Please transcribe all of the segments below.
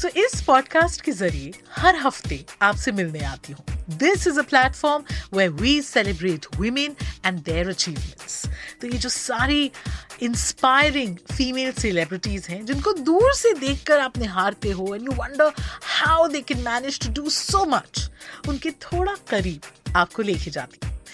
सो इस पॉडकास्ट के ज़रिए हर हफ़्ते आपसे मिलने आती हूँ। This is a platform way we celebrate women and their achievements तो ये जो सारी इंस्पायरिंग फीमेल सेलिब्रिटीज हैं, जिनको दूर से देखकर आप निहारते हो and you wonder how they can manage to do so much उनके थोड़ा करीब आपको लेके जाती हूँ।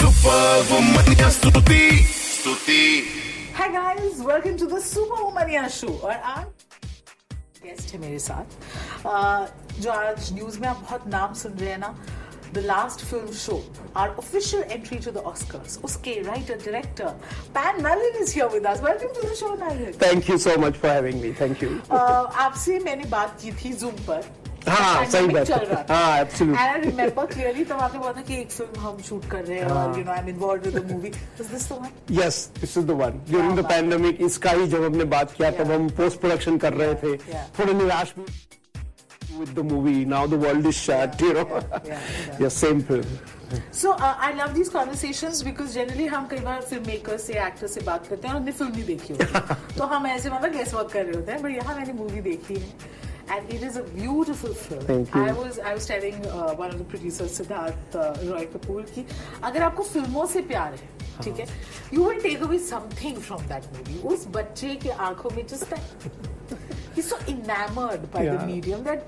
या Stuti hi guys welcome to the super show और आज गेस्ट है मेरे साथ। uh, जो आज न्यूज़ में आप बहुत नाम सुन रहे हैं ना the last film show our official entry to the Oscars उसके writer director Pan Nalin is here with us welcome to the show Nair Thank you so much for having me. Thank you. आपसे मैंने बात की थी zoom पर। हाँ, सही बात है। हाँ. And I remember clearly तब आपने बोला था कि एक फ़िल्म हम शूट कर रहे हैं और you know I'm involved with the movie. Was this the one? Yes, this is the one. During the बात है। इसका ही जब हमने बात किया तब हम पोस्ट प्रोडक्शन कर रहे थे थोड़े निराश भी with the movie. Now the world is shut, you know. Yeah, yeah. yes, same film. So uh, I love these conversations because generally हम कई बार फ़िल्म मेकर से एक्टर से बात करते हैं और हमने फ़िल्म नहीं देखी होती तो हम ऐसे मतलब गेस वर्क कर रहे होते हैं बट यहाँ मैंने मूवी देखी है and it is a beautiful film. Thank you. I was I was telling uh, one of the producers Siddharth uh, Roy Kapoor कि अगर आपको फिल्मों से प्यार है ठीक है you will take away something from that movie. उस बच्चे के आंखों में just that he's so enamored by the Yeah. medium that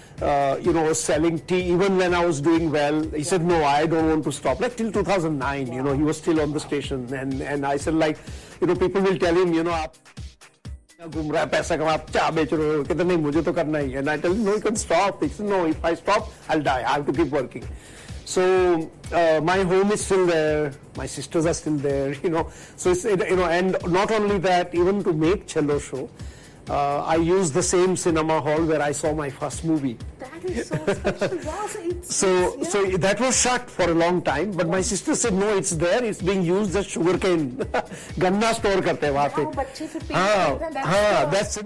a Wow. kid. And my father, uh, you know, was selling tea even when I was doing well. He said, no, I don't want to stop. Like till 2009, you know, he was still on the station. And, and I said, like, you know, people will tell him, you know, आप घूम रहा है पैसा कमा आप चाय बेच रहे हो कहते नहीं मुझे तो करना ही है and I tell him no you can stop he said no if I stop I'll die I have to keep working so uh, my home is still there my sisters are still there you know so it's you know and not only that even to make cello show uh, I used the same cinema hall where I saw my first movie that is so special wow so it's so yeah. so that was shut for a long time but my sister said no it's there it's being used as sugarcane गन्ना store करते हैं वहाँ पे वो बच्चे फिर पेड़ हाँ करते हैं, that's हाँ the- that's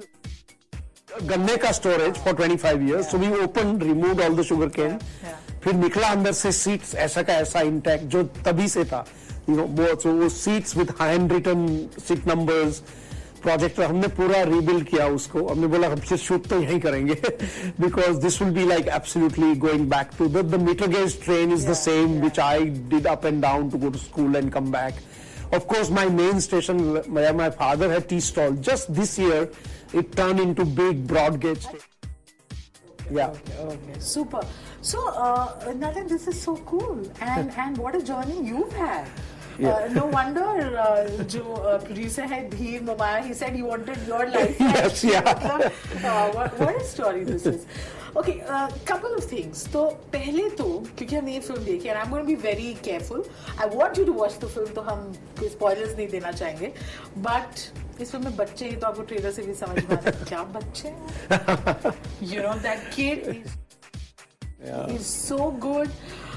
गन्ने का storage for 25 years so we opened removed all the sugar cane Yeah. फिर निकला अंदर से सीट्स ऐसा का ऐसा इंटैक्ट जो तभी से था यू नो वो so वो seats with handwritten seat numbers project पर हमने पूरा रीबिल्ड किया उसको हमने बोला हम सिर्फ़ शूट तो यही करेंगे because this will be like absolutely going back to the metre gauge train is the same which I did up and down to go to school and come back of course main station my father है tea stall just this year it turn in to big broad gauge Yeah. Okay, okay. Super. So, uh, Nathan, this is so cool. And and what a journey you've had. yeah. uh, no wonder uh, jo uh, producer hai bheem mamaya he said he wanted your life. Yes yeah. मतलब, uh, what, what a story this is. Okay couple of things तो पहले तो क्योंकि हमने ये film देखी and I am be very careful I want you to watch the film तो हम कोई स्पॉयलर्स नहीं देना चाहेंगे. बट इस फ़िल्म में बच्चे ही तो आपको ट्रेलर से भी समझ में आता है क्या बच्चे you know that kid is so good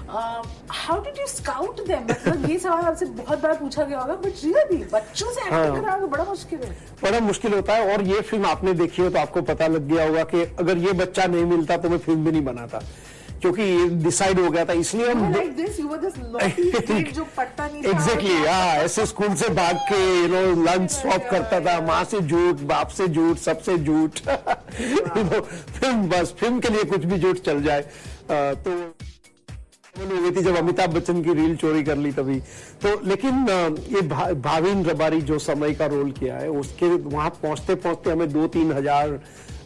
how did you scout them? मतलब ये सवाल आपसे बहुत बार पूछा गया होगा बट रियली बच्चों से एक्टिंग हाँ। कराना तो बड़ा मुश्किल है बड़ा मुश्किल होता है और ये फ़िल्म आपने देखी हो तो आपको पता लग गया होगा कि अगर ये बच्चा नहीं मिलता तो मैं फ़िल्म भी नहीं बनाता क्योंकि ये डिसाइड हो गया था इसलिए हम. एग्जैक्टली हाँ ऐसे स्कूल से भाग के यू नो लंच स्वॉप करता था माँ से झूठ बाप से झूठ सबसे झूठ यू नो फ़िल्म बस फ़िल्म के लिए कुछ भी झूठ चल जाए तो हो गई थी जब अमिताभ बच्चन की रील चोरी कर ली तभी। तो लेकिन ये भा, भाविन रबारी जो समय का रोल किया है उसके वहाँ पहुँचते पहुँचते हमें दो तीन हज़ार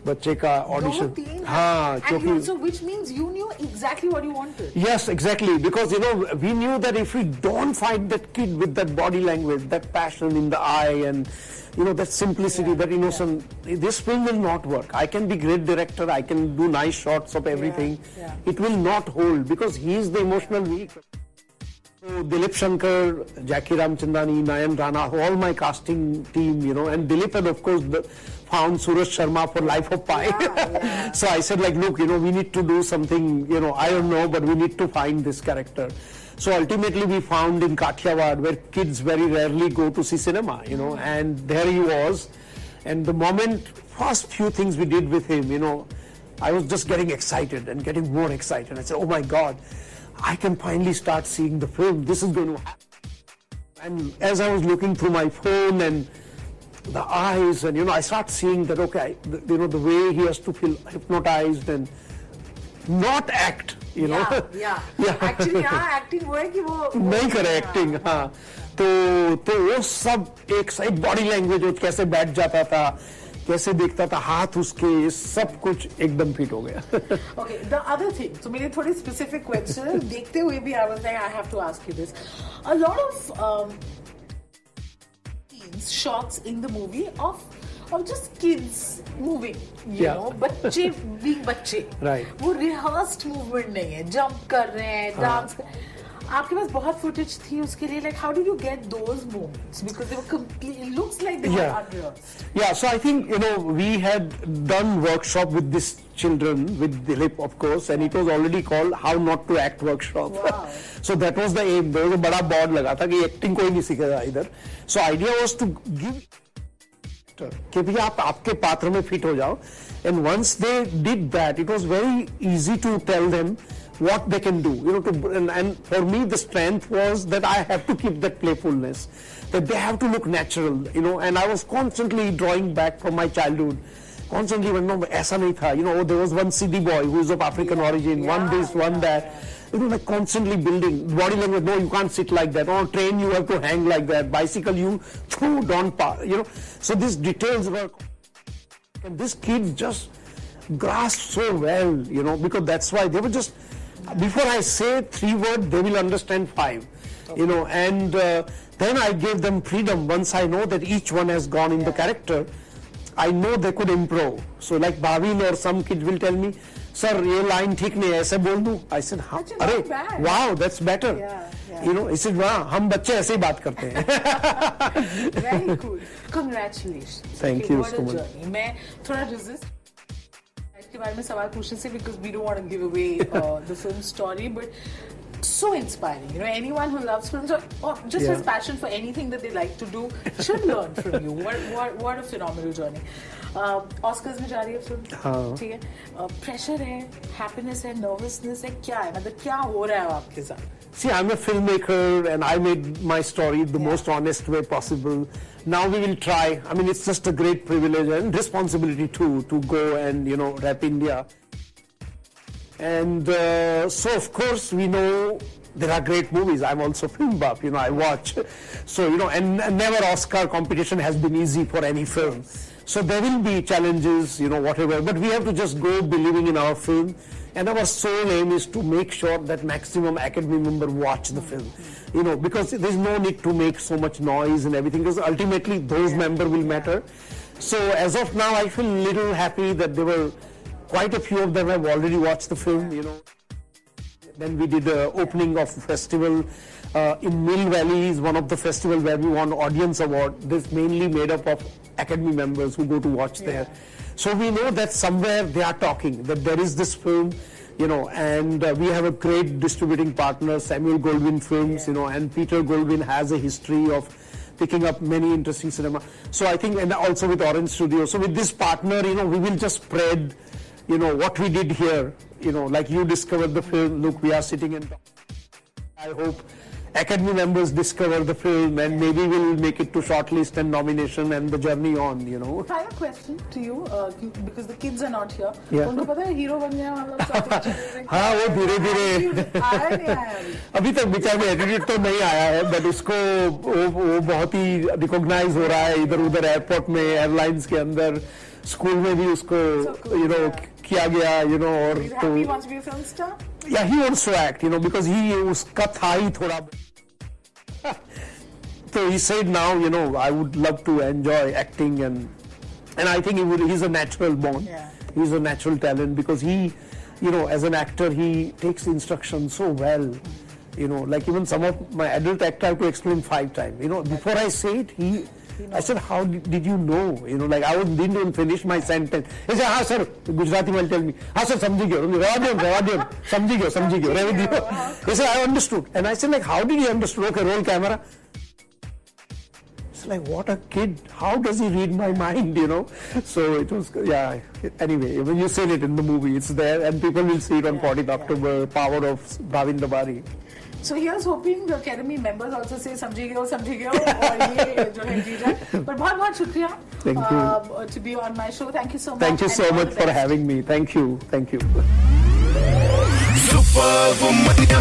बच्चे का दो ऑडिशन तीन हाँ and क्योंकि you, so which means you knew exactly what you wanted. Yes, exactly. Because you know, we knew that if we don't find that kid with that body language, that passion in the eye, and you know, that simplicity, that innocence, this film will not work. I can be great director, I can do nice shots of everything. yeah. It will not hold because he is the emotional vehicle. So Dilip Shankar, Jackie Ramchandani, Nayan Rana, all my casting team, you know, and Dilip had of course the, found Suraj Sharma for Life of Pi. so I said like, look, you know, we need to do something, you know, I don't know, but we need to find this character. So ultimately we found in Kathiawad where kids very rarely go to see cinema, you know, mm-hmm. and there he was. And the moment, first few things we did with him, you know, I was just getting excited and getting more excited. I said, oh my God, I can finally start seeing the film. This is going to happen. And as I was looking through my phone and the eyes, and you know, I start seeing that okay, the, you know, the way he has to feel hypnotized and not act, you know. Yeah, yeah. Actually, यहाँ acting वो है कि वो नहीं करे acting हाँ तो तो वो सब एक एक बॉडी लैंग्वेज वो कैसे बैठ जाता था कैसे देखता था हाथ उसके सब कुछ एकदम फिट हो गया Okay, the other thing. So मेरे थोड़े specific questions देखते हुए भी like I have to ask you this. A lot of um, scenes, shots in the movie of of just kids moving, you Yeah. know, बच्चे being बच्चे. Right. वो rehearsed movement नहीं है, jump कर रहे हैं, dance कर आपके पास बहुत footage थी उसके लिए did you get those moments because they were complete it looks like they were Yeah. unrehearsed. Yeah, so I think, you know, we had done workshop with these children, with Dilip, of course, and it was already called How Not to Act Workshop. Wow. so that was the aim. There was a बड़ा board लगा था कि acting कोई नहीं सीखेगा इधर. So idea was to give कि भैया आप आपके पात्र में फिट हो जाओ and once they did that it was very easy to tell them what they can do you know to and, and for me the strength was that I have to keep that playfulness that they have to look natural you know and I was constantly drawing back from my childhood constantly when no ऐसा नहीं था you know there was one CD boy who is of African origin one yeah, this one that you know, like constantly building body language. No, you can't sit like that. On train, you have to hang like that. Bicycle, you throw don't pa- You know, so these details were, and these kids just grasp so well. You know, because that's why they were just. Before I say three words, they will understand five. You know, and uh, then I gave them freedom. Once I know that each one has gone in the character, I know they could improve. So like Bhavin or some kid will tell me, sir, ये line ठीक नहीं है ऐसे बोल दूं. I said, हाँ, Actually, not अरे, bad. wow, that's better. Yeah, yeah. You know, I said, वाह, हम बच्चे ऐसे ही बात करते हैं. Very cool. Congratulations. Thank Okay, you what so a much. journey. मैं थोड़ा resist इसके बारे में सवाल पूछने से don't want to give away uh, the film story, but so inspiring. You know, anyone who loves films or, or just Yeah. has passion for anything that they like to do should learn from you. What what what a phenomenal journey. Uh, Oscars में जा रही है film हाँ. ठीक है pressure है happiness है nervousness है क्या है मतलब क्या हो रहा है आपके साथ See, I'm a filmmaker and I made my story the Yeah. most honest way possible. Now we will try. I mean, it's just a great privilege and responsibility too to go and, you know, rep India. And uh, so, of course, we know there are great movies. I'm also film buff, you know, I watch. So, you know, and, and never Oscar competition has been easy for any film. So there will be challenges, you know, whatever. But we have to just go believing in our film. And our sole aim is to make sure that maximum Academy member watch the film. You know, because there's no need to make so much noise and everything, because ultimately those member will matter. So as of now, I feel little happy that they were quite a few of them have already watched the film, you know. Then we did the opening of festival uh, in Mill Valley is one of the festival where we won audience award. This mainly made up of academy members who go to watch there. So we know that somewhere they are talking that there is this film, you know, and uh, we have a great distributing partner, Samuel Goldwyn Films, you know, and Peter Goldwyn has a history of picking up many interesting cinema. So I think, and also with Orange Studio. So with this partner, you know, we will just spread you know, what we did here, you know, like you discovered the film, look, we are sitting and I hope Academy members discover the film and maybe we'll make it to shortlist and nomination and the journey on, you know. Final question to you, uh, because the kids are not here. Yeah. उनको पता है hero बन गया मतलब सब कुछ चलेगा। हाँ वो धीरे धीरे आया नहीं आया अभी। अभी तक बेचारे में एटीट्यूड तो नहीं आया है बट उसको वो, वो बहुत ही रिकॉग्नाइज हो रहा है इधर उधर एयरपोर्ट में एयरलाइंस के अंदर स्कूल में भी उसको यू नो किया गया यू नो और तो. Yeah he wants act you know because he उसका था ही थोड़ा so he said now you know I would love to enjoy acting and and I think he would he's a natural born Yeah. he's a natural talent because he you know as an actor he takes instruction so well you know like even some of my adult actor I have to explain five times you know before I say it he I said, how did you know? You know, like I didn't even finish my sentence. He said, ah, sir, Gujarati will tell me, ah, sir, samjhi gyo, revadiyam, revadiyam, samjhi gyo, samjhi gyo. He said, I understood. And I said, like, how did you understand? Okay, roll camera. It's like, what a kid. How does he read my mind, you know? So it was, yeah. Anyway, when you said it in the movie, it's there and people will see it on yeah, 14th October, yeah. Power of Bhavin Davari. So he आज hopping academy members also से समझ गए हो समझ और ये जो है जीजा पर बहुत बहुत शुक्रिया thank you to be on my show thank you so much thank you so much for having me thank you thank you super woman yeah